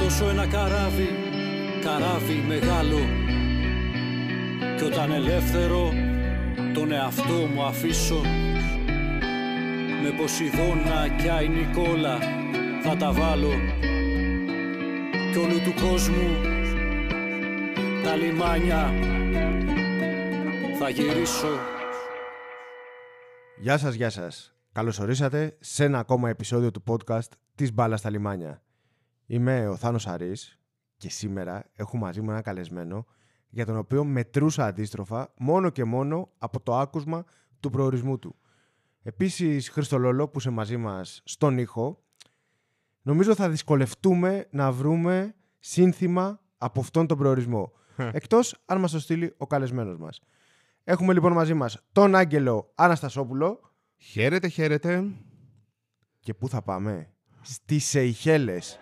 Θα αρματώσω ένα καράβι, καράβι μεγάλο Κι όταν ελεύθερο τον εαυτό μου αφήσω Με Ποσειδώνα κι Άι Νικόλα θα τα βάλω Κι όλου του κόσμου τα λιμάνια θα γυρίσω Γεια σας, γεια σας. Καλώς ορίσατε σε ένα ακόμα επεισόδιο του podcast της Μπάλας στα Λιμάνια. Είμαι ο Θάνος Αρής και σήμερα έχω μαζί μου ένα καλεσμένο για τον οποίο μετρούσα αντίστροφα μόνο και μόνο από το άκουσμα του προορισμού του. Επίσης, Χρήστο Λόλο που είσαι μαζί μας στον ήχο, νομίζω θα δυσκολευτούμε να βρούμε σύνθημα από αυτόν τον προορισμό. Εκτός αν μας το στείλει ο καλεσμένος μας. Έχουμε λοιπόν μαζί μας τον Άγγελο Αναστασόπουλο Χαίρετε, χαίρετε. και πού θα πάμε; Στις Σεϊχέλες.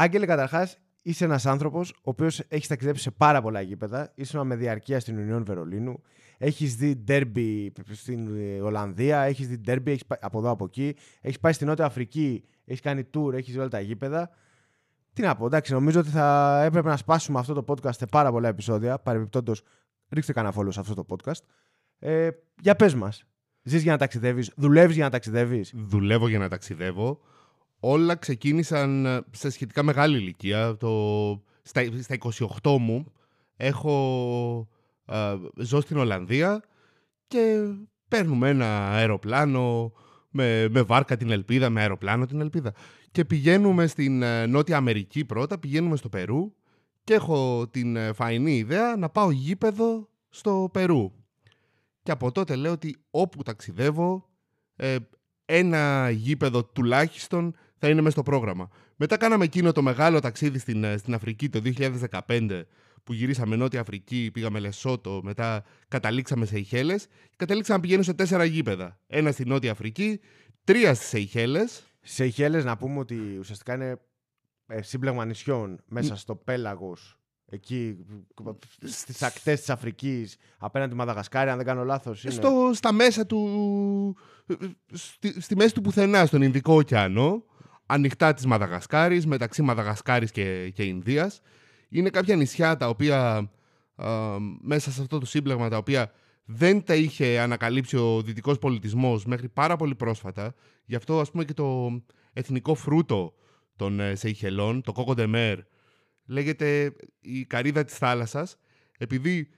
Άγγελε, καταρχάς, είσαι ένας άνθρωπος ο οποίος έχεις ταξιδέψει σε πάρα πολλά γήπεδα. Ήσουν με διαρκεία στην Ουνιόν Βερολίνου. Έχεις δει ντέρμπι στην ε, Ολλανδία. Έχεις δει ντέρμπι έχεις πάει από εδώ από εκεί. Έχεις πάει στην Νότια Αφρική. Έχεις κάνει tour. Έχεις δει όλα τα γήπεδα. Τι να πω, εντάξει, νομίζω ότι θα έπρεπε να σπάσουμε αυτό το podcast σε πάρα πολλά επεισόδια. Παρεμπιπτόντως, ρίξτε κανένα follow σε αυτό το podcast. Ε, για πες μας. Ζεις για να ταξιδεύεις, δουλεύεις για να ταξιδεύεις; Δουλεύω για να ταξιδεύω. Όλα ξεκίνησαν ε, σε σχετικά μεγάλη ηλικία. Το... Στα, στα 28 μου έχω ε, ζω στην Ολλανδία και παίρνουμε ένα αεροπλάνο με, με βάρκα την Ελπίδα, με αεροπλάνο την Ελπίδα. Και πηγαίνουμε στην ε, Νότια Αμερική πρώτα, πηγαίνουμε στο Περού και έχω την ε, φαϊνή ιδέα να πάω γήπεδο στο Περού. Και από τότε λέω ότι όπου ταξιδεύω, ε, ένα γήπεδο τουλάχιστον θα είναι μέσα στο πρόγραμμα. Μετά κάναμε εκείνο το μεγάλο ταξίδι στην, ε, στην Αφρική το 2015 που γυρίσαμε Νότια Αφρική, πήγαμε Λεσότο, μετά καταλήξαμε σε Ιχέλες και καταλήξαμε να πηγαίνω σε τέσσερα γήπεδα. Ένα στη Νότια Αφρική, τρία στις Σεϊχέλες. Σεϊχέλες να πούμε ότι ουσιαστικά είναι ε, σύμπλεγμα νησιών μέσα στο πέλαγος εκεί στις ακτές της Αφρικής απέναντι τη Μαδαγασκάρη αν δεν κάνω λάθος είναι. Στο, στα μέσα του... Στη, στη μέση του πουθενά, στον Ινδικό ωκεανό, ανοιχτά της Μαδαγασκάρης, μεταξύ Μαδαγασκάρης και, και Ινδίας. Είναι κάποια νησιά τα οποία α, μέσα σε αυτό το σύμπλεγμα τα οποία δεν τα είχε ανακαλύψει ο δυτικός πολιτισμός μέχρι πάρα πολύ πρόσφατα. Γι' αυτό ας πούμε και το εθνικό φρούτο των ε, Σεϊχελών, το κόκο ντεμέρ, λέγεται η καρύδα της θάλασσας, επειδή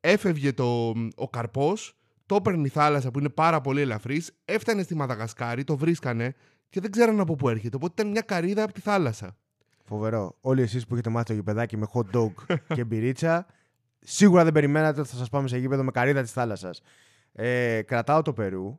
έφευγε το, ο καρπός, το έπαιρνε η θάλασσα που είναι πάρα πολύ ελαφρύς, έφτανε στη Μαδαγασκάρη, το βρίσκανε και δεν ξέραν από πού έρχεται. Οπότε ήταν μια καρύδα από τη θάλασσα. Φοβερό. Όλοι εσείς που έχετε μάθει το γηπεδάκι με hot dog και μπυρίτσα, σίγουρα δεν περιμένατε ότι θα σας πάμε σε γήπεδο με καρύδα της θάλασσας. Ε, κρατάω το Περού,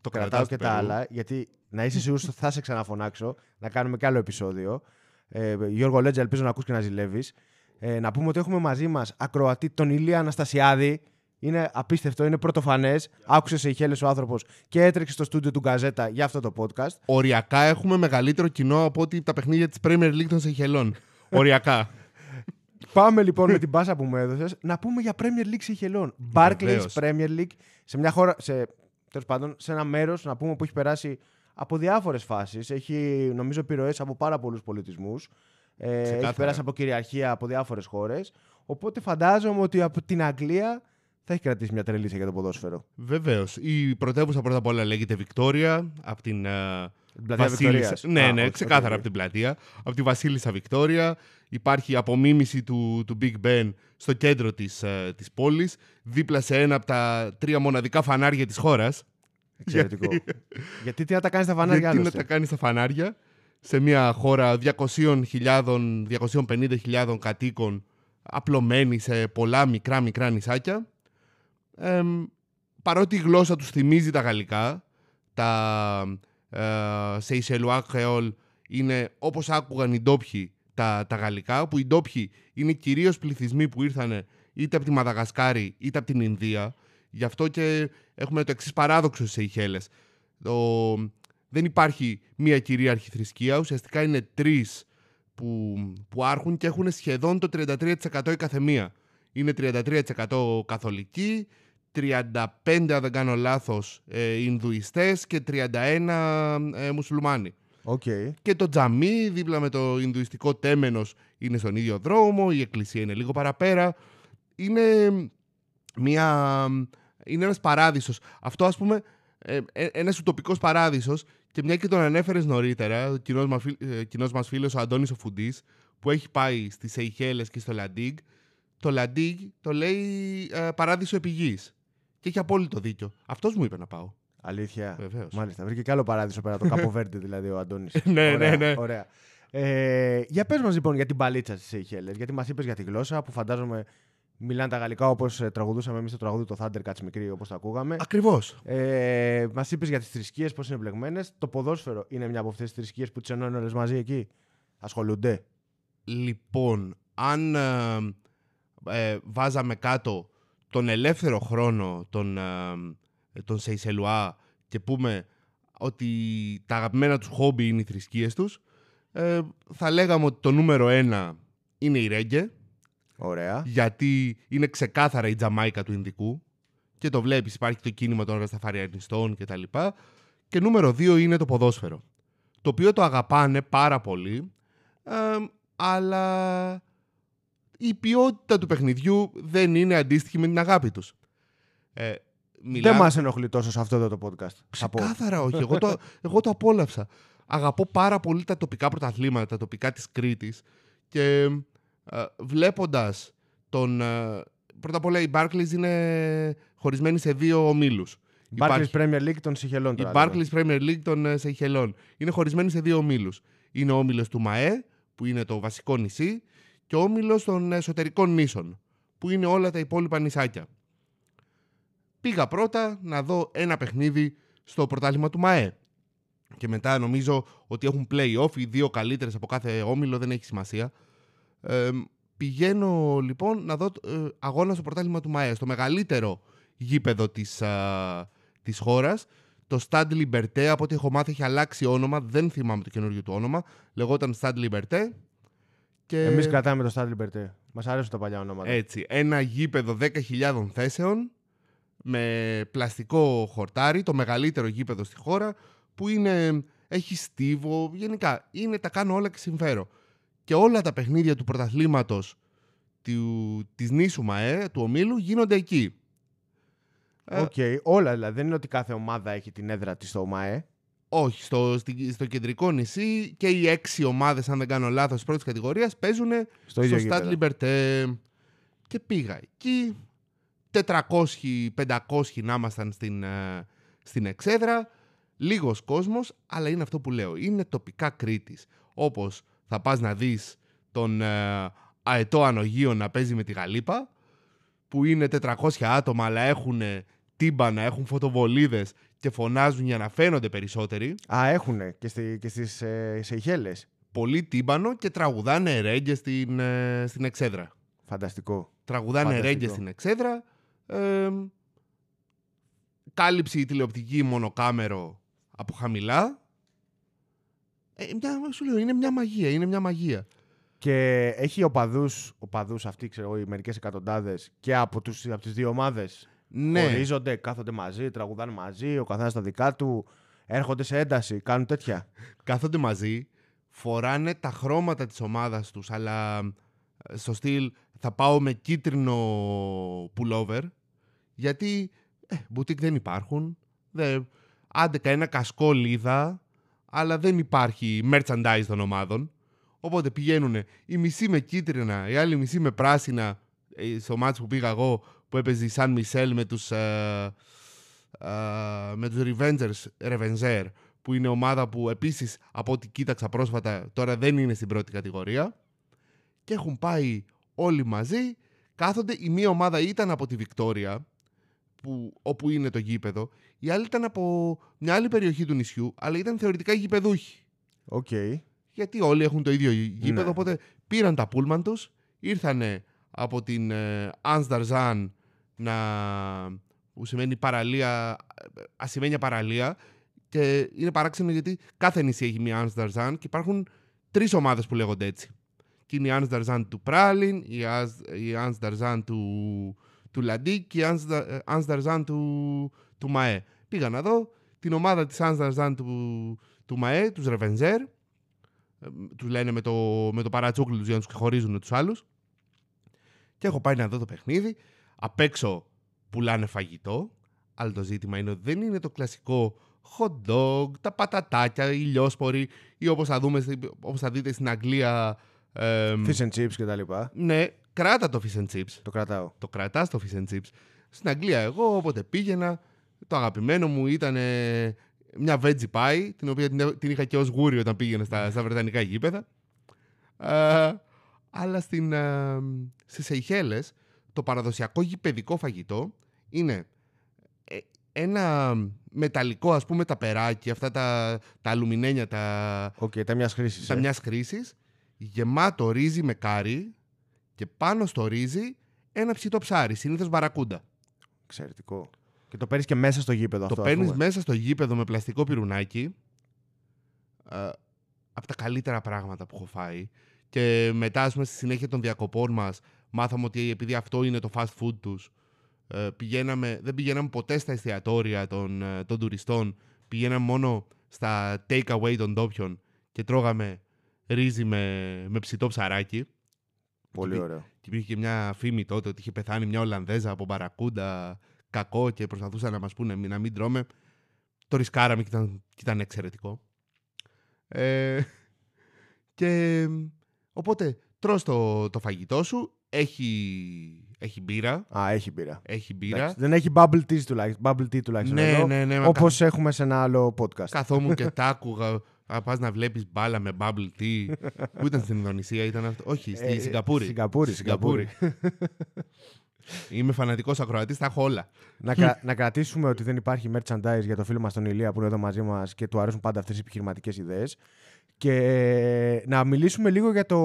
Το κρατάω κρατάς και του τα Περού. άλλα, γιατί να είσαι σίγουρος ότι θα σε ξαναφωνάξω, να κάνουμε κι άλλο επεισόδιο. Ε, Γιώργο Λέτζα, ελπίζω να ακούς και να ζηλεύεις. Ε, να πούμε ότι έχουμε μαζί μας ακροατή τον Ηλία Αναστασιάδη. Είναι απίστευτο, είναι πρωτοφανές. Άκουσες σε ηχέλε ο άνθρωπος και έτρεξε στο στούντιο του Γκαζέτα για αυτό το podcast. Οριακά έχουμε μεγαλύτερο κοινό από ότι τα παιχνίδια της Premier League των Σεϊχελών. Οριακά. Πάμε λοιπόν με την πάσα που μου έδωσες να πούμε για Premier League Σιχελών. Barclays Βεβαίως. Premier League σε μια χώρα, σε, τέλος πάντων, σε ένα μέρος να πούμε που έχει περάσει από διάφορες φάσεις. Έχει νομίζω επιρροές από πάρα πολλούς πολιτισμούς. Ε, έχει Ξεκάθαρα. περάσει από κυριαρχία από διάφορες χώρες. Οπότε φαντάζομαι ότι από την Αγγλία θα έχει κρατήσει μια τρέλα ίσια για το ποδόσφαιρο. Βεβαίως. Η πρωτεύουσα πρώτα απ' όλα λέγεται Βικτόρια, από την ε, Την πλατεία Βασίλισσα. Βικτορίας. Ναι, Α, ναι, οκ, ξεκάθαρα οκ. από την πλατεία. Από τη Βασίλισσα Βικτόρια. Υπάρχει απομίμηση του, του Big Ben στο κέντρο της, ε, της πόλης, δίπλα σε ένα από τα τρία μοναδικά φανάρια της χώρας. Εξαιρετικό. Γιατί τι να τα κάνεις στα φανάρια Γιατί να άλλωστε; τα κάνεις στα φανάρια; Σε μια χώρα 200.000, 250.000 κατοίκων απλωμένη σε πολλά μικρά μικρά νησάκια. Εμ, παρότι η γλώσσα τους θυμίζει τα γαλλικά, τα ε, Seychellois Creole είναι όπως άκουγαν οι ντόπιοι τα, τα γαλλικά, που οι ντόπιοι είναι κυρίως πληθυσμοί που ήρθαν είτε από τη Μαδαγασκάρη είτε από την Ινδία. Γι' αυτό και έχουμε το εξής παράδοξο στις Σεϊχέλες. Το, δεν υπάρχει μία κυρίαρχη θρησκεία. Ουσιαστικά είναι τρεις που, που άρχουν και έχουν σχεδόν το 33% η καθεμία. Είναι 33% καθολικοί, 35 αν δεν κάνω λάθος ε, Ινδουιστές και 31 ε, μουσουλμάνοι. Okay. Και το τζαμί δίπλα με το Ινδουιστικό τέμενος είναι στον ίδιο δρόμο, η εκκλησία είναι λίγο παραπέρα. Είναι, μια, είναι ένας παράδεισος. Αυτό ας πούμε, ε, ε ένας ουτοπικός παράδεισος και μια και τον ανέφερες νωρίτερα, ο κοινός μας, ε, κοινός μας φίλος ο Αντώνης ο Φουντής, που έχει πάει στις Σεϊχέλες και στο Λαντίγκ, το Λα Ντιγκ το λέει ε, παράδεισο επί γης. Και έχει απόλυτο δίκιο. Αυτός μου είπε να πάω. Αλήθεια. Βεβαίως. Μάλιστα. Βρήκε και άλλο παράδεισο πέρα το Κάπο Βέρντε, δηλαδή ο Αντώνης. Ναι, ναι, ναι. Ωραία. Ε, για πες μας λοιπόν για την μπαλίτσα της Seychelles, γιατί μας είπες για τη γλώσσα που φαντάζομαι μιλάνε τα γαλλικά όπως τραγουδούσαμε εμείς το τραγούδι το Thundercats μικρή όπως το ακούγαμε. Ακριβώς. Ε, μας είπες για τις θρησκείες, πώς είναι μπλεγμένε. Το ποδόσφαιρο είναι μια από αυτές τις θρησκείες που τις ενώνουν όλε μαζί εκεί. Ασχολούνται; Λοιπόν, αν ε, ε, βάζαμε κάτω τον ελεύθερο χρόνο των, ε, των Σεϊσελουά και πούμε ότι τα αγαπημένα τους χόμπι είναι οι θρησκείες τους, ε, θα λέγαμε ότι το νούμερο ένα είναι η ρέγγε. Ωραία. Γιατί είναι ξεκάθαρα η Τζαμάικα του Ινδικού και το βλέπεις, υπάρχει το κίνημα των Ρασταφαριανιστών και τα λοιπά. Και νούμερο δύο είναι το ποδόσφαιρο, το οποίο το αγαπάνε πάρα πολύ, ε, αλλά η ποιότητα του παιχνιδιού δεν είναι αντίστοιχη με την αγάπη τους. Ε, Δεν μας ενοχλεί τόσο σε αυτό εδώ το podcast. Ξεκάθαρα όχι. εγώ, το, εγώ το απόλαυσα. Αγαπώ πάρα πολύ τα τοπικά πρωταθλήματα, τα τοπικά της Κρήτης και ε, βλέποντας τον... Ε, πρώτα απ' όλα η Barclays είναι χωρισμένη σε δύο ομίλους. Η Barclays Premier League των Σιχελών. Η Barclays Premier League των ε, Σιχελών. Είναι χωρισμένη σε δύο ομίλους. Είναι ο όμιλος του ΜΑΕ, που είναι το βασικό νησί, και ο όμιλος των εσωτερικών νήσων, που είναι όλα τα υπόλοιπα νησάκια. Πήγα πρώτα να δω ένα παιχνίδι στο πρωτάθλημα του ΜΑΕ. Και μετά νομίζω ότι έχουν play-off, οι δύο καλύτερες από κάθε όμιλο, δεν έχει σημασία. Ε, πηγαίνω λοιπόν να δω ε, αγώνα στο πρωτάθλημα του ΜΑΕ, στο μεγαλύτερο γήπεδο της, α, της χώρας, το Stade Liberté, από ό,τι έχω μάθει έχει αλλάξει όνομα, δεν θυμάμαι το καινούργιο του όνομα, λεγόταν Stade Liberté. Και... Εμείς κρατάμε το Stade Liberté, μας αρέσουν τα παλιά ονόματα. Έτσι, ένα γήπεδο 10.000 θέσεων, με πλαστικό χορτάρι, το μεγαλύτερο γήπεδο στη χώρα, που είναι, έχει στίβο, γενικά είναι, τα κάνω όλα και συμφέρω. Και όλα τα παιχνίδια του πρωταθλήματος του, της νήσου Μαέ, του ομίλου, γίνονται εκεί. Ε, Οκ, okay, όλα δηλαδή. Δεν είναι ότι κάθε ομάδα έχει την έδρα της στο Μαέ. Όχι, στο, στο κεντρικό νησί και οι έξι ομάδες, αν δεν κάνω λάθος, της πρώτης κατηγορίας παίζουν στο, στο Stade Liberté. Και πήγα εκεί, 400-500 να ήμασταν στην, ε, στην εξέδρα. Λίγος κόσμος, αλλά είναι αυτό που λέω. Είναι τοπικά Κρήτης. Όπως θα πας να δεις τον ε, αετό ανογείο να παίζει με τη γαλύπα, που είναι 400 άτομα, αλλά έχουν τύμπανα, έχουν φωτοβολίδες και φωνάζουν για να φαίνονται περισσότεροι. Α, έχουν και, στη, και στις ε, Σεϊχέλες. Πολύ τύμπανο και τραγουδάνε ρέγγε στην, ε, στην εξέδρα. Φανταστικό. Τραγουδάνε ρέγγε στην εξέδρα ε, κάλυψη τηλεοπτική μονοκάμερο από χαμηλά. Ε, μια, σου λέω, είναι μια μαγεία, είναι μια μαγεία. Και έχει οπαδούς, οπαδούς αυτοί, ξέρω οι μερικές εκατοντάδες και από, τους, από τις δύο ομάδες; Ναι. Χωρίζονται, κάθονται μαζί, τραγουδάνε μαζί, ο καθένας τα δικά του, έρχονται σε ένταση, κάνουν τέτοια. Κάθονται μαζί, φοράνε τα χρώματα της ομάδας τους, αλλά ε, στο στυλ θα πάω με κίτρινο pullover γιατί ε, μπουτίκ δεν υπάρχουν. Δεν, άντε ένα κασκό λίδα, αλλά δεν υπάρχει merchandise των ομάδων. Οπότε πηγαίνουν οι μισοί με κίτρινα, οι άλλοι μισοί με πράσινα. Ε, στο μάτς που πήγα εγώ που έπαιζε η Σαν Μισελ με τους, ε, ε, με τους Revengers, Revenger, που είναι ομάδα που επίσης από ό,τι κοίταξα πρόσφατα τώρα δεν είναι στην πρώτη κατηγορία. Και έχουν πάει όλοι μαζί, κάθονται. Η μία ομάδα ήταν από τη Βικτόρια, που, όπου είναι το γήπεδο. Η άλλη ήταν από μια άλλη περιοχή του νησιού, αλλά ήταν θεωρητικά γηπεδούχοι. Οκ. Okay. Γιατί όλοι έχουν το ίδιο γήπεδο, ναι. οπότε πήραν τα πούλμαν τους, ήρθανε από την ε, να... που σημαίνει παραλία, ασημένια παραλία, Και είναι παράξενο γιατί κάθε νησί έχει μια Ans d'Arzan και υπάρχουν τρεις ομάδες που λέγονται έτσι. Και είναι η Ans d'Arzan του Πράλιν, η Ans- η Ans d'Arzan του, του Λαντί και η Ans d'A- ε, Ans d'Arzan του, του ΜΑΕ. Πήγα να δω την ομάδα της Ans d'Arzan του, του ΜΑΕ, τους Ρεβενζέρ. Ε, Τους λένε με το, με το παρατσούκλι τους για να τους χωρίζουν τους άλλους. Και έχω πάει να δω το παιχνίδι. Απ' έξω πουλάνε φαγητό. Αλλά το ζήτημα είναι ότι δεν είναι το κλασικό hot dog, τα πατατάκια, οι λιόσποροι ή όπως θα, δούμε, στη- όπως θα δείτε στην Αγγλία. εμ, Fish and chips και τα λοιπά. ναι, κράτα το fish and chips. Το κρατάω. Το κρατάς το fish and chips. Στην Αγγλία εγώ όποτε πήγαινα, το αγαπημένο μου ήταν ε, μια veggie pie, την οποία την, την είχα και ως γούρι όταν πήγαινα στα, στα βρετανικά γήπεδα. Ε, αλλά στην, ε, στις Σεϊχέλες το παραδοσιακό γηπεδικό φαγητό είναι ε, ένα μεταλλικό ας πούμε ταπεράκι, αυτά τα, τα αλουμινένια, τα, Οκ, τα μιας χρήσης. τα μιας χρήσης, γεμάτο ρύζι με κάρι και πάνω στο ρύζι ένα ψητό ψάρι, συνήθως μπαρακούντα. Εξαιρετικό. Και το παίρνεις και μέσα στο γήπεδο αυτό. το ας παίρνεις πούμε. μέσα στο γήπεδο με πλαστικό πιρουνάκι. Ε, από τα καλύτερα πράγματα που έχω φάει. Και μετά, ας πούμε, στη συνέχεια των διακοπών μας, μάθαμε ότι επειδή αυτό είναι το fast food τους, ε, πηγαίναμε, δεν πηγαίναμε ποτέ στα εστιατόρια των, ε, των τουριστών. Πηγαίναμε μόνο στα take away των ντόπιων και τρώγαμε ρύζι με, με ψητό ψαράκι. Πολύ Και- ωραίο. Και υπήρχε και μια φήμη τότε ότι είχε πεθάνει μια Ολλανδέζα από μπαρακούντα κακό και προσπαθούσαν να μας πούνε μη- να μην τρώμε. Το ρισκάραμε και ήταν, και ήταν εξαιρετικό. Ε, και οπότε τρως το, το φαγητό σου, έχει, έχει μπύρα, Α, έχει μπύρα. έχει μπύρα. Εντάξει, Δεν έχει bubble tea τουλάχιστον. Bubble tea τουλάχιστον Ναι, εδώ, ναι, ναι. μα Όπως έχουμε σε ένα άλλο podcast. Καθόμουν και τα άκουγα. Α, πας να βλέπεις μπάλα με bubble tea. Πού ήταν στην Ινδονησία, ήταν αυτό; Όχι, στη Ε, Σιγκαπούρη. Σιγκαπούρη, Στη Σιγκαπούρη. Είμαι φανατικός ακροατής, τα έχω όλα. να, κρα- να κρατήσουμε ότι δεν υπάρχει merchandise για το φίλο μας τον Ηλία που είναι εδώ μαζί μας και του αρέσουν πάντα αυτές οι επιχειρηματικές ιδέες. Και ε, να μιλήσουμε λίγο για, το,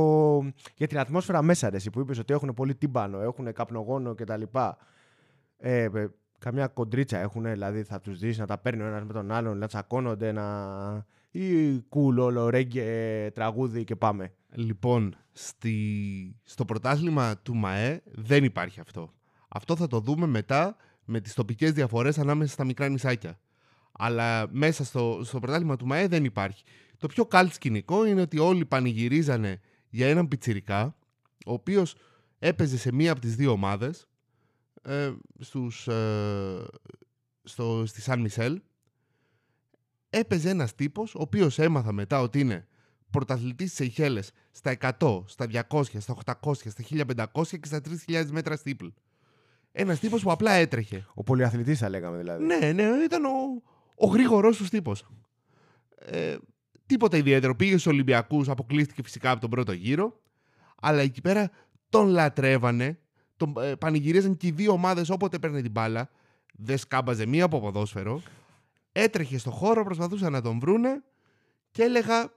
για την ατμόσφαιρα μέσα, ρε, εσύ, που είπες ότι έχουν πολύ τύμπανο, έχουν καπνογόνο κτλ. Ε, ε, καμιά κοντρίτσα έχουν, δηλαδή θα τους δεις να τα παίρνει ο ένας με τον άλλον, να τσακώνονται, να... ή cool όλο, ρέγγε, τραγούδι και πάμε. Λοιπόν, στη... στο πρωτάθλημα του ΜΑΕ δεν υπάρχει αυτό. Αυτό θα το δούμε μετά με τις τοπικές διαφορές ανάμεσα στα μικρά νησάκια. Αλλά μέσα στο, στο πρωτάθλημα του ΜΑΕ δεν υπάρχει. Το πιο καλτ σκηνικό είναι ότι όλοι πανηγυρίζανε για έναν πιτσιρικά, ο οποίος έπαιζε σε μία από τις δύο ομάδες, ε, στους, ε, στο, στη Σαν Μισελ. Έπαιζε ένας τύπος, ο οποίος έμαθα μετά ότι είναι πρωταθλητής της Σεϊχέλες στα 100, στα 200, στα 800, στα 1500 και στα 3000 μέτρα στίπλ. Ένας τύπος που απλά έτρεχε. Ο πολυαθλητής θα λέγαμε δηλαδή. Ναι, ναι, ήταν ο, ο γρήγορός τους τύπος. Ε, τίποτα ιδιαίτερο. Πήγε στους Ολυμπιακούς, αποκλείστηκε φυσικά από τον πρώτο γύρο. Αλλά εκεί πέρα τον λατρεύανε. Τον ε, πανηγυρίζαν και οι δύο ομάδες όποτε παίρνε την μπάλα. Δεν σκάμπαζε μία από ποδόσφαιρο. Έτρεχε στο χώρο, προσπαθούσαν να τον βρούνε και έλεγα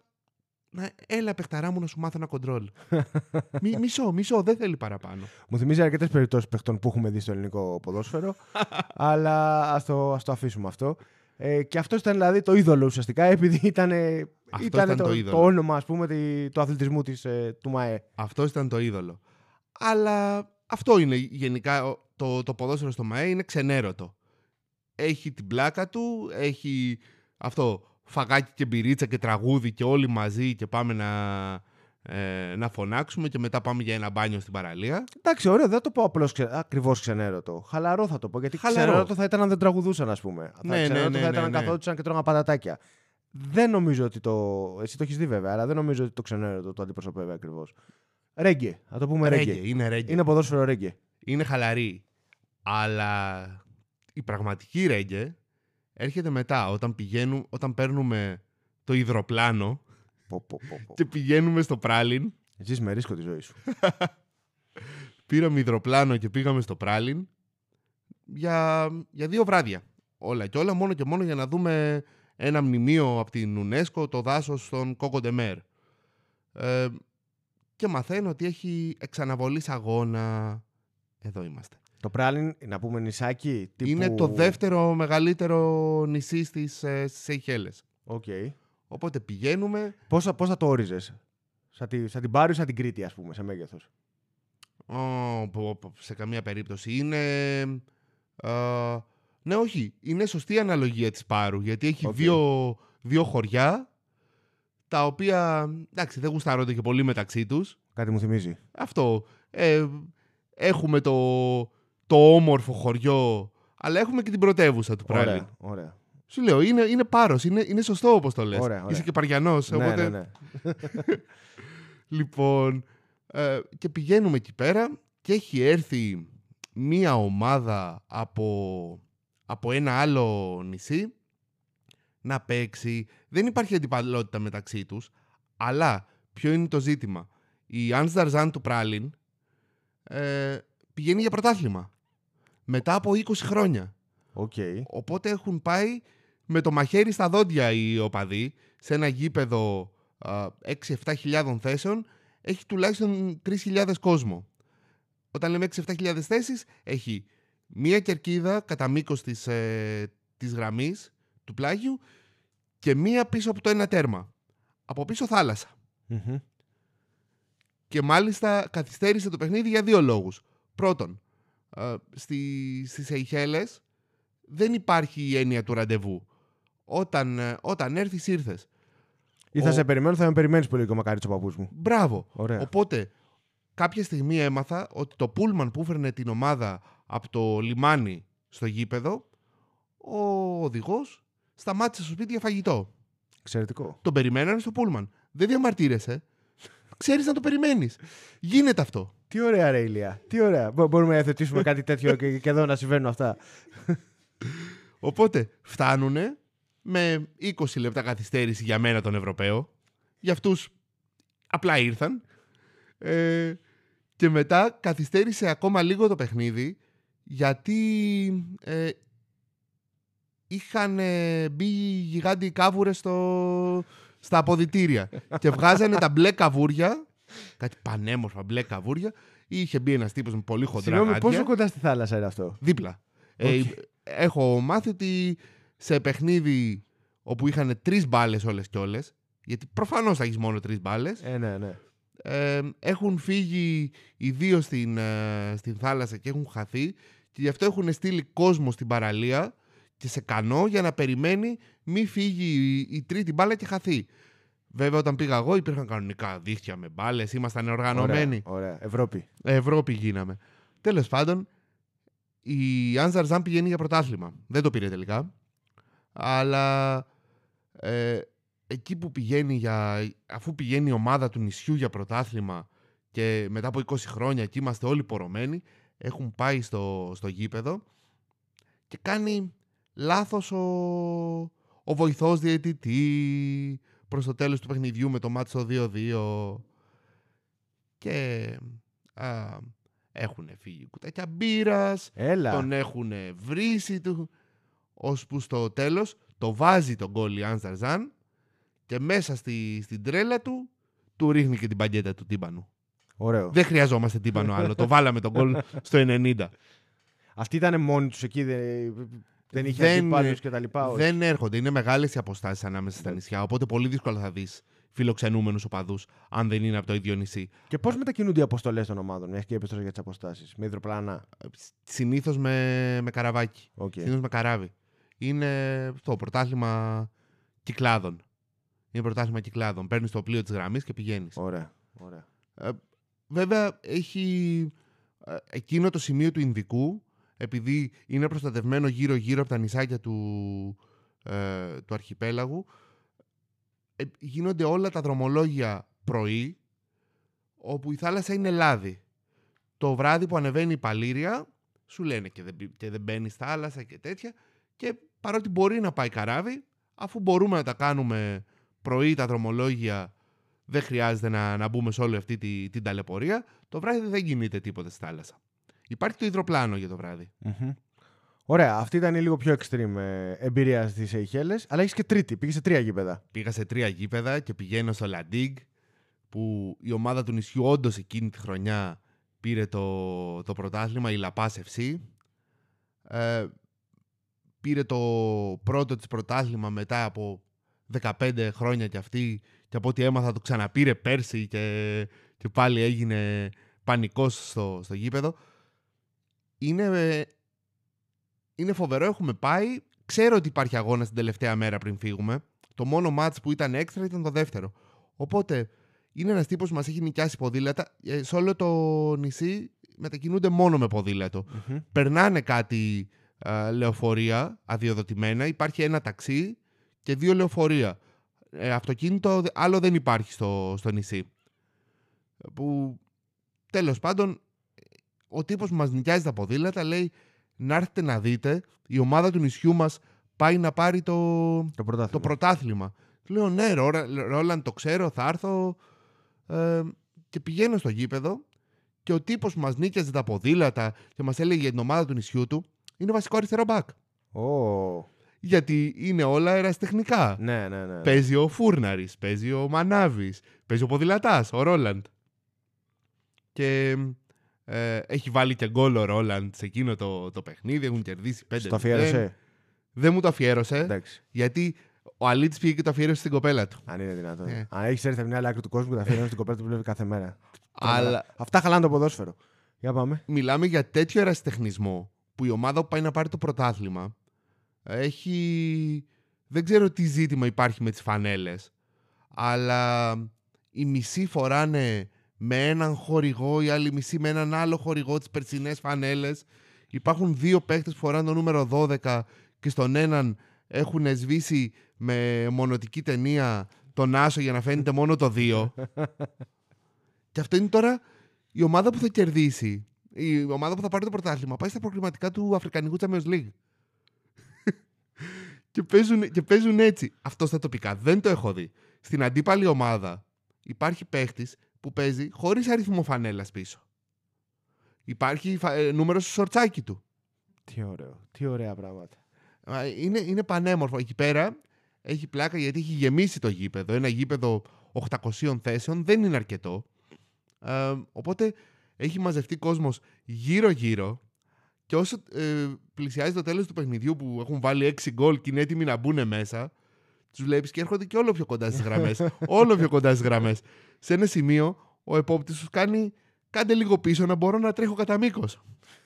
«Να- Έλα, παιχταρά μου, να σου μάθω ένα κοντρόλ. Μη, μισό, μισό, δεν θέλει παραπάνω. Μου θυμίζει αρκετές περιπτώσεις παιχτών που έχουμε δει στο ελληνικό ποδόσφαιρο. αλλά ας το, ας το αφήσουμε αυτό. Ε, και αυτός ήταν δηλαδή το είδωλο ουσιαστικά, επειδή ήταν, Αυτό ήταν ήταν το, το το, είδωλο. όνομα ας πούμε, τη- του αθλητισμού της, ε, του ΜΑΕ. Αυτό ήταν το είδωλο. Αλλά αυτό είναι γενικά ο- το, το ποδόσφαιρο στο ΜΑΕ είναι ξενέρωτο. Έχει την πλάκα του, έχει αυτό φαγάκι και μπυρίτσα και τραγούδι και όλοι μαζί και πάμε να, ε, να φωνάξουμε και μετά πάμε για ένα μπάνιο στην παραλία. Εντάξει, ωραίο, δεν το πω απλώς ξε, ακριβώς ξενέρωτο. Χαλαρό θα το πω. Γιατί Χαλαρό. ξενέρωτο θα ήταν αν δεν τραγουδούσαν, ας πούμε. Ναι, θα ναι, ξενέρωτο ναι, θα ήταν ναι, αν ναι. καθόντουσαν και τρώγαν πατατάκια. Δεν νομίζω ότι το. Εσύ το έχεις δει βέβαια, αλλά δεν νομίζω ότι το ξενέρωτο το αντιπροσωπεύει ακριβώς. Ρέγγε, θα το πούμε ρέγγε. Ρέγγε, είναι ρέγγε. Είναι ποδόσφαιρο ρέγγε. είναι χαλαρή. Αλλά η πραγματική ρέγγε έρχεται μετά, όταν, πηγαίνουν, όταν παίρνουμε το υδροπλάνο Πω, πω, πω, πω. και πηγαίνουμε στο πράλιν. Ζεις με ρίσκο τη ζωή σου. Πήραμε υδροπλάνο και πήγαμε στο πράλιν για, για δύο βράδια. Όλα και όλα μόνο και μόνο για να δούμε ένα μνημείο από την UNESCO, το δάσος στον Κόκο Ντεμέρ. Ε, και μαθαίνω ότι έχει εξ αναβολής αγώνα. Εδώ είμαστε. Το Πράλιν, να πούμε νησάκι. Τύπου... Είναι το δεύτερο μεγαλύτερο νησί στις, ε, στις Σεϊχέλες. Οκ. Οπότε πηγαίνουμε. Πώς, θα- πώς θα το όριζες; Σαν, τη, σαν την Πάρο ή σαν την Κρήτη, ας πούμε, σε μέγεθος; Ω, πω, πω, σε καμία περίπτωση. Είναι. α, ναι, όχι. Είναι σωστή η αναλογία της Πάρου. Γιατί έχει Οκ. δύο, δύο χωριά τα οποία εντάξει, δεν γουστάρονται και πολύ μεταξύ τους. Κάτι μου θυμίζει. Αυτό. Ε, έχουμε το, το όμορφο χωριό, αλλά έχουμε και την πρωτεύουσα του Πράλιν. Ωραία, ωραία. Σου λέω, είναι, είναι πάρος, είναι, είναι σωστό όπως το λες. Ωραία, ωραία. Είσαι και παριανός, Ναι, οπότε... ναι, ναι. Λοιπόν, ε, και πηγαίνουμε εκεί πέρα και έχει έρθει μία ομάδα από, από ένα άλλο νησί να παίξει. Δεν υπάρχει αντιπαλότητα μεταξύ τους, αλλά ποιο είναι το ζήτημα; Η Anse d'Argent του Πράλιν ε, πηγαίνει για πρωτάθλημα. Μετά από 20 χρόνια. Οκ. Οπότε έχουν πάει με το μαχαίρι στα δόντια οι οπαδοί σε ένα γήπεδο 6-7 χιλιάδων θέσεων έχει τουλάχιστον 3.000 κόσμο. Όταν λέμε 6-7 θέσεις έχει μία κερκίδα κατά μήκος της, ε, της γραμμής του πλάγιου και μία πίσω από το ένα τέρμα. Από πίσω θάλασσα. Μμμ. Και μάλιστα καθυστέρησε το παιχνίδι για δύο λόγους. Πρώτον, ε, στη, στις Σεϊχέλες δεν υπάρχει η έννοια του ραντεβού. Όταν, ε, όταν έρθεις ήρθες. Ή θα Ο- σε περιμένω, θα με περιμένεις πολύ και ο μακάρι ο παππούς μου. Μπράβο. Ωραία. Οπότε, κάποια στιγμή έμαθα ότι το πούλμαν που έφερνε την ομάδα από το λιμάνι στο γήπεδο, ο οδηγός σταμάτησε στο σπίτι για φαγητό. Εξαιρετικό. Τον περιμένανε στο πούλμαν. Δεν διαμαρτύρεσαι. Ξέρεις να το περιμένεις. Γίνεται αυτό. Τι ωραία, ρε Ηλία. Τι ωραία. Μπο- Μπορούμε να εθετήσουμε κάτι τέτοιο και, και εδώ να συμβαίνουν αυτά. Οπότε φτάνουνε με 20 λεπτά καθυστέρηση για μένα τον Ευρωπαίο. Για αυτούς απλά ήρθαν. Ε, και μετά καθυστέρησε ακόμα λίγο το παιχνίδι γιατί ε, είχαν ε, μπει γιγάντιοι κάβουρες στο, στα αποδητήρια και βγάζανε τα μπλε καβούρια κάτι πανέμορφα μπλε καβούρια ή είχε μπει ένας τύπος με πολύ χοντρά Συγγνώμη, γάντια. πόσο κοντά στη θάλασσα είναι αυτό; Δίπλα. Ε, έχω μάθει ότι σε παιχνίδι όπου είχαν τρεις μπάλες όλες και όλες, γιατί προφανώς θα έχεις μόνο τρεις μπάλες, Ε, ναι, ναι. ε, έχουν φύγει οι δύο στην, ε, στην θάλασσα και έχουν χαθεί και γι' αυτό έχουν στείλει κόσμο στην παραλία και σε κανό για να περιμένει μη φύγει η, η τρίτη μπάλα και χαθεί. Βέβαια, όταν πήγα εγώ, υπήρχαν κανονικά δίχτυα με μπάλες, ήμασταν οργανωμένοι. Ωραία, ωραία. Ευρώπη. Ευρώπη γίναμε. Τέλος πάντων, η Άνζαρ Ζαν πηγαίνει για πρωτάθλημα. Δεν το πήρε τελικά. Αλλά ε, εκεί που πηγαίνει για, αφού πηγαίνει η ομάδα του νησιού για πρωτάθλημα και μετά από 20 χρόνια και είμαστε όλοι πορωμένοι, έχουν πάει στο, στο γήπεδο και κάνει λάθος ο, ο βοηθός διαιτητή προς το τέλος του παιχνιδιού με το μάτι στο 2-2 και α, έχουν φύγει κουτάκια μπύρας Έλα. τον έχουν βρήσει του, ώσπου στο τέλος το βάζει τον γκολ η Άνσταρζαν και μέσα στη, στην τρέλα του του ρίχνει και την παγκέτα του τύμπανου. Ωραίο. Δεν χρειαζόμαστε τύμπανο άλλο. το βάλαμε τον γκολ στο 90. Αυτοί ήταν μόνοι τους εκεί, δεν, δεν είχε Δεν- αντιπάλους και τα λοιπά. όχι. Δεν έρχονται. Είναι μεγάλες οι αποστάσεις ανάμεσα στα νησιά. Οπότε πολύ δύσκολα θα δεις φιλοξενούμενους οπαδούς αν δεν είναι από το ίδιο νησί. Και πώς μετακινούνται οι αποστολές των ομάδων, μια και είπες τώρα για τις αποστάσεις. Με υδροπλάνα; Συνήθως με, με καραβάκι. Οκ. Συνήθως με καράβι. Είναι το πρωτάθλημα Κυκλάδων. Είναι πρωτάθλημα Κυκλάδων. Παίρνεις το πλοίο της γραμμής και πηγαίνεις. Ωραία. Ωραία. Βέβαια, έχει ε, εκείνο το σημείο του Ινδικού, επειδή είναι προστατευμένο γύρω-γύρω από τα νησάκια του, ε, του αρχιπέλαγου, ε, γίνονται όλα τα δρομολόγια πρωί, όπου η θάλασσα είναι λάδι. Το βράδυ που ανεβαίνει η παλήρια, σου λένε και δεν, μπη- και δεν μπαίνεις στη θάλασσα και τέτοια, και παρότι μπορεί να πάει καράβι, αφού μπορούμε να τα κάνουμε πρωί τα δρομολόγια δεν χρειάζεται να, να μπούμε σε όλη αυτή τη, την ταλαιπωρία. Το βράδυ δεν κινείται τίποτα στη θάλασσα. Υπάρχει το υδροπλάνο για το βράδυ. Μμμ. Ωραία. Αυτή ήταν η λίγο πιο extreme ε, εμπειρία στις Σεϊχέλες. Αλλά έχεις και τρίτη. Πήγες σε τρία γήπεδα. Πήγα σε τρία γήπεδα και πηγαίνω στο Λαντίγκ που η ομάδα του νησιού όντως εκείνη τη χρονιά πήρε το, το πρωτάθλημα, η Λαπάς FC. Ε, πήρε το πρώτο της πρωτάθλημα μετά από 15 χρόνια κι αυτή και από ό,τι έμαθα το ξαναπήρε πέρσι και, και πάλι έγινε πανικός στο, στο γήπεδο. Είναι, είναι φοβερό, έχουμε πάει. Ξέρω ότι υπάρχει αγώνα την τελευταία μέρα πριν φύγουμε. Το μόνο μάτς που ήταν έξτρα ήταν το δεύτερο. Οπότε είναι ένας τύπος που μας έχει νοικιάσει ποδήλατα. Ε, σε όλο το νησί μετακινούνται μόνο με ποδήλατο. Περνάνε κάτι α, λεωφορεία αδειοδοτημένα. Υπάρχει ένα ταξί και δύο λεωφορεία. Ε, αυτοκίνητο άλλο δεν υπάρχει στο, στο νησί. Που τέλος πάντων ο τύπος που μας νοικιάζει τα ποδήλατα λέει να έρθετε να δείτε η ομάδα του νησιού μας πάει να πάρει το, Το πρωτάθλημα. το πρωτάθλημα. Του Λέω ναι, Ρο- Ρόλαν, το ξέρω, θα έρθω. Ε, και πηγαίνω στο γήπεδο και ο τύπος που μας νίκιαζε τα ποδήλατα και μας έλεγε για την ομάδα του νησιού του είναι βασικό αριστερό μπακ. Ω, Γιατί είναι όλα αεραστεχνικά. ναι, ναι, ναι. Παίζει ο Φούρναρης, παίζει ο Μανάβης, παίζει ο Ποδηλατάς, ο Ρόλαντ. Και ε, έχει βάλει και γκολ ο Ρόλαντ σε εκείνο το, το παιχνίδι, έχουν κερδίσει 5 Στο αφιέρωσε. Δεν μου το αφιέρωσε, Εντάξει. γιατί ο Αλίτης πήγε και το αφιέρωσε στην κοπέλα του. Αν είναι δυνατόν. Ε. Αν έχεις έρθει από μια άλλη άκρη του κόσμου και τα αφιερώνει στην κοπέλα του που βλέπει κάθε μέρα. Αλλά Αυτά χαλάνε το ποδόσφαιρο. Για πάμε. μιλάμε για τέτοιο ερασιτεχνισμό που η ομάδα που πάει να πάρει το πρωτάθλημα έχει... Δεν ξέρω τι ζήτημα υπάρχει με τις φανέλες, αλλά οι μισοί φοράνε με έναν χορηγό, οι άλλοι μισοί με έναν άλλο χορηγό τις περσινές φανέλες. Υπάρχουν δύο παίχτες που φοράνε το νούμερο 12 και στον έναν έχουν σβήσει με μονοτική ταινία τον Άσο για να φαίνεται μόνο το 2. και αυτό είναι τώρα η ομάδα που θα κερδίσει. Η ομάδα που θα πάρει το πρωτάθλημα πάει στα προκριματικά του Αφρικανικού Champions League. και, παίζουν, και παίζουν έτσι. Αυτό στα τοπικά. Δεν το έχω δει. Στην αντίπαλη ομάδα υπάρχει παίχτης που παίζει χωρίς αριθμό φανέλας πίσω. Υπάρχει φα- ε, νούμερο στο σορτσάκι του. Τι ωραίο. Τι ωραία πράγματα. Α, Είναι, είναι πανέμορφο. Εκεί πέρα έχει πλάκα γιατί έχει γεμίσει το γήπεδο. Ένα γήπεδο 800 θέσεων δεν είναι αρκετό. Ε, οπότε έχει μαζευτεί κόσμος γύρω-γύρω και όσο ε, πλησιάζει το τέλος του παιχνιδιού που έχουν βάλει 6 γκολ και είναι έτοιμοι να μπουν μέσα, τους βλέπεις και έρχονται και όλο πιο κοντά στις γραμμές. όλο πιο κοντά στις γραμμές. Σε ένα σημείο ο επόπτης τους κάνει κάντε λίγο πίσω να μπορώ να τρέχω κατά μήκος.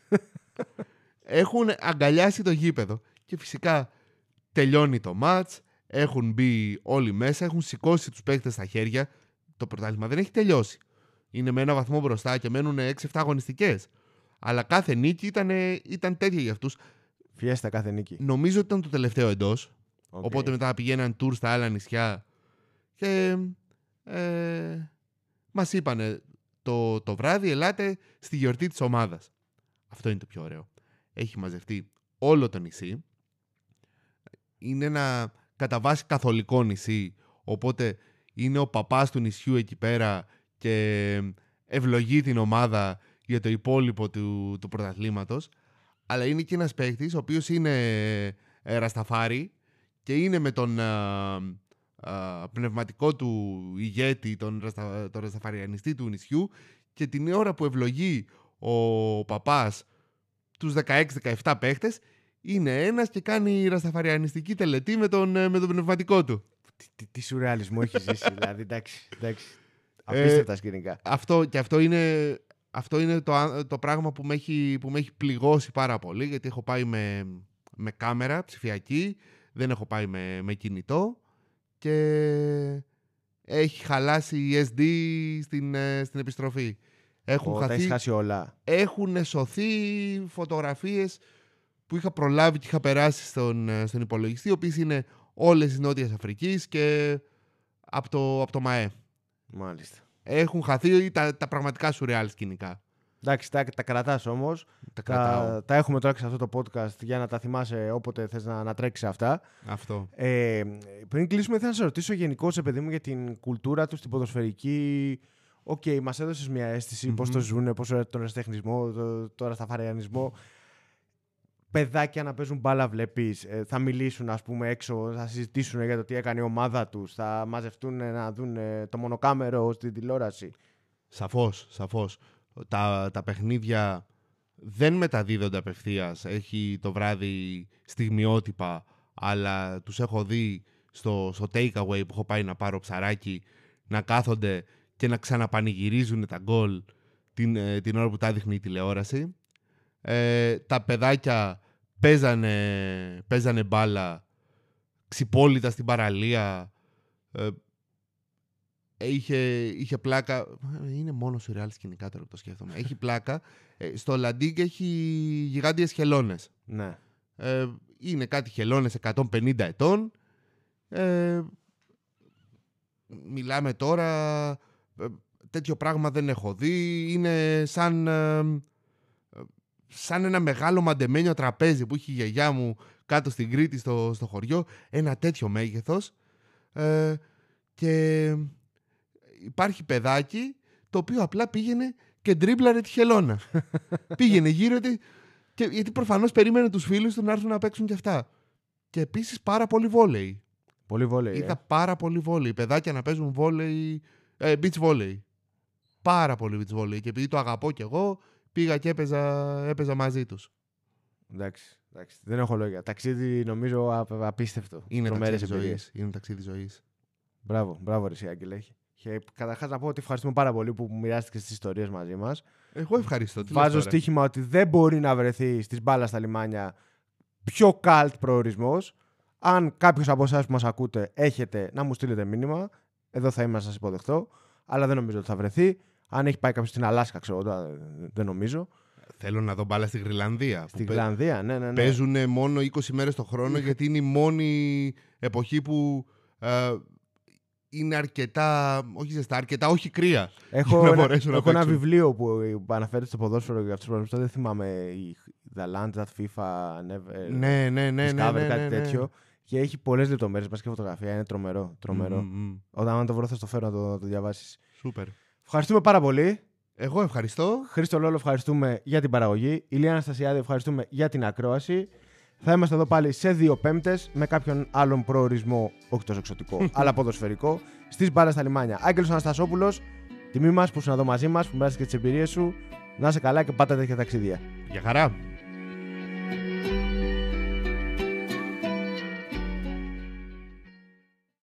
έχουν αγκαλιάσει το γήπεδο. Και φυσικά τελειώνει το ματς, έχουν μπει όλοι μέσα, έχουν σηκώσει τους παίκτες στα χέρια. Το πρωτάθλημα δεν έχει τελειώσει. Είναι με ένα βαθμό μπροστά και μένουν 6-7 αγωνιστικές. Αλλά κάθε νίκη ήταν, ήταν τέτοια για αυτούς. Φιέστα κάθε νίκη. Νομίζω ότι ήταν το τελευταίο εντός. Οκ. Οπότε μετά πηγαίναν tour στα άλλα νησιά και ε, μας είπανε το, το βράδυ ελάτε στη γιορτή της ομάδας. Αυτό είναι το πιο ωραίο. Έχει μαζευτεί όλο το νησί. Είναι ένα κατά βάση καθολικό νησί, οπότε είναι ο παπάς του νησιού εκεί πέρα και ευλογεί την ομάδα για το υπόλοιπο του, του πρωταθλήματος. Αλλά είναι και ένας παίκτης ο οποίος είναι ε, ρασταφάρι και είναι με τον α, α, πνευματικό του ηγέτη, τον, ραστα, τον ρασταφαριανιστή του νησιού και την ώρα που ευλογεί ο παπάς τους 16-17 παίχτες είναι ένας και κάνει ρασταφαριανιστική τελετή με τον, ε, με τον πνευματικό του. Τι, τι, τι σουρεαλισμό έχεις ζήσει, δηλαδή. Εντάξει. εντάξει. Ε, Απίστευτα σκηνικά. Αυτό, και αυτό είναι, αυτό είναι το, α- το πράγμα που με, έχει, που με έχει πληγώσει πάρα πολύ γιατί έχω πάει με, με κάμερα ψηφιακή, δεν έχω πάει με, με κινητό και έχει χαλάσει η SD στην, ε, στην επιστροφή. Έχουν, Ω, τα έχεις χαθεί, χάσει όλα. έχουν σωθεί φωτογραφίες που είχα προλάβει και είχα περάσει στον, ε, στον υπολογιστή, οι οποίες είναι όλες της Νότιας Αφρικής και από το, από το ΜΑΕ. Μάλιστα. Έχουν χαθεί τα, τα πραγματικά σουρεάλ σκηνικά. Εντάξει, τα, τα κρατάς όμως. Τα κρατάω. Τα, τα έχουμε τώρα και σε αυτό το podcast για να τα θυμάσαι όποτε θες να, να τρέξεις αυτά. Αυτό. Ε, πριν κλείσουμε, θέλω να σε ρωτήσω γενικά, παιδί μου, για την κουλτούρα τους στην ποδοσφαιρική. Οκ, okay, μας έδωσες μια αίσθηση Μμμ. πώς το ζουν, με τον ερασιτεχνισμό, το, το ρασταφαριανισμό. Παιδάκια να παίζουν μπάλα, βλέπεις. θα μιλήσουν, ας πούμε, έξω, θα συζητήσουν για το τι έκανε η ομάδα τους, θα μαζευτούν να δουν ε, το μονοκάμερο στην τηλεόραση. Σαφώς, σαφώς. τα, τα παιχνίδια δεν μεταδίδονται απευθείας. Έχει το βράδυ στιγμιότυπα, αλλά τους έχω δει στο, στο takeaway που έχω πάει να πάρω ψαράκι να κάθονται και να ξαναπανηγυρίζουν τα γκολ την, ε, την ώρα που τα δείχνει η τηλεόραση. Ε, τα παιδάκια παίζανε, παίζανε μπάλα ξυπόλυτα στην παραλία. Ε, είχε, είχε πλάκα. Είναι μόνο σου ρεάλ σκηνικά τώρα που το σκέφτομαι. Έχει πλάκα. Ε, στο Λαντίγκ έχει γιγάντιες χελώνες. Ναι. Ε, είναι κάτι χελώνες 150 ετών. Ε, μιλάμε τώρα. ε, τέτοιο πράγμα δεν έχω δει. Είναι σαν. Ε, σαν ένα μεγάλο μαντεμένιο τραπέζι που είχε η γιαγιά μου κάτω στην Κρήτη στο, στο χωριό. Ένα τέτοιο μέγεθος. Ε, και υπάρχει παιδάκι το οποίο απλά πήγαινε και ντρίμπλαρε τη χελώνα. πήγαινε γύρω τη, και, γιατί προφανώς περίμενε τους φίλους του να έρθουν να παίξουν και αυτά. Και επίσης πάρα πολύ βόλεϊ. Πολύ βόλεϊ. ε. Είδα πάρα πολύ βόλεϊ. Παιδάκια να παίζουν βόλεϊ, ε, beach βόλεϊ. Πάρα πολύ beach βόλεϊ. Και επειδή το αγαπώ κι εγώ, πήγα και έπαιζα, έπαιζα μαζί τους. Εντάξει, εντάξει. Δεν έχω λόγια. Ταξίδι νομίζω α- απίστευτο. Είναι Τρομερές ταξίδι εμπειρίες. ζωής. Είναι ταξίδι ζωής. Μπράβο, μπράβο, ρε, εσύ, Άγγελε. Και καταρχάς να πω ότι ευχαριστούμε πάρα πολύ που μοιράστηκες τις ιστορίες μαζί μας. Εγώ ευχαριστώ. Τι λες Βάζω τώρα; στοίχημα ότι δεν μπορεί να βρεθεί στις μπάλα στα λιμάνια πιο cult προορισμός. Αν κάποιος από εσάς που μας ακούτε έχετε να μου στείλετε μήνυμα, εδώ θα είμαι να σας υποδεχτώ. Αλλά δεν νομίζω ότι θα βρεθεί. Αν έχει πάει κάποιος στην Αλάσκα, ξέρω εγώ, τώρα, δεν νομίζω. Θέλω να δω μπάλα στη Γρυλανδία. Στην που Γλανδία, ναι, ναι, ναι. Παίζουν μόνο 20 μέρες το χρόνο γιατί είναι η μόνη εποχή που ε, είναι αρκετά, όχι ζεστά, αρκετά όχι κρύα. Έχω, για να ένα, μπορέσουν να έχω ένα παίξουν. βιβλίο που αναφέρεται στο ποδόσφαιρο για αυτούς του Δεν θυμάμαι. η- The Land That FIFA Never. ναι, ναι, ναι, ναι, Discovery, ναι, κάτι ναι, ναι. τέτοιο. Και έχει πολλές λεπτομέρειες μα και φωτογραφία. Είναι τρομερό. τρομερό. Μμμ, μμμ. Όταν αν το βρω, θα στο φέρω να το, να το διαβάσεις. Σούπερ. Ευχαριστούμε πάρα πολύ. Εγώ ευχαριστώ. Χρήστο Λόλο, ευχαριστούμε για την παραγωγή. Ηλία Αναστασιάδη, ευχαριστούμε για την ακρόαση. Θα είμαστε εδώ πάλι σε δύο πέμπτες με κάποιον άλλον προορισμό, όχι τόσο εξωτικό, αλλά ποδοσφαιρικό, στις μπάλε στα λιμάνια. Άγγελος Αναστασόπουλος, τιμή μας που ήσουν εδώ μαζί μας, που μοιράστηκες τις εμπειρίες σου. Να είσαι καλά και πάτε τέτοια ταξίδια. Για χαρά.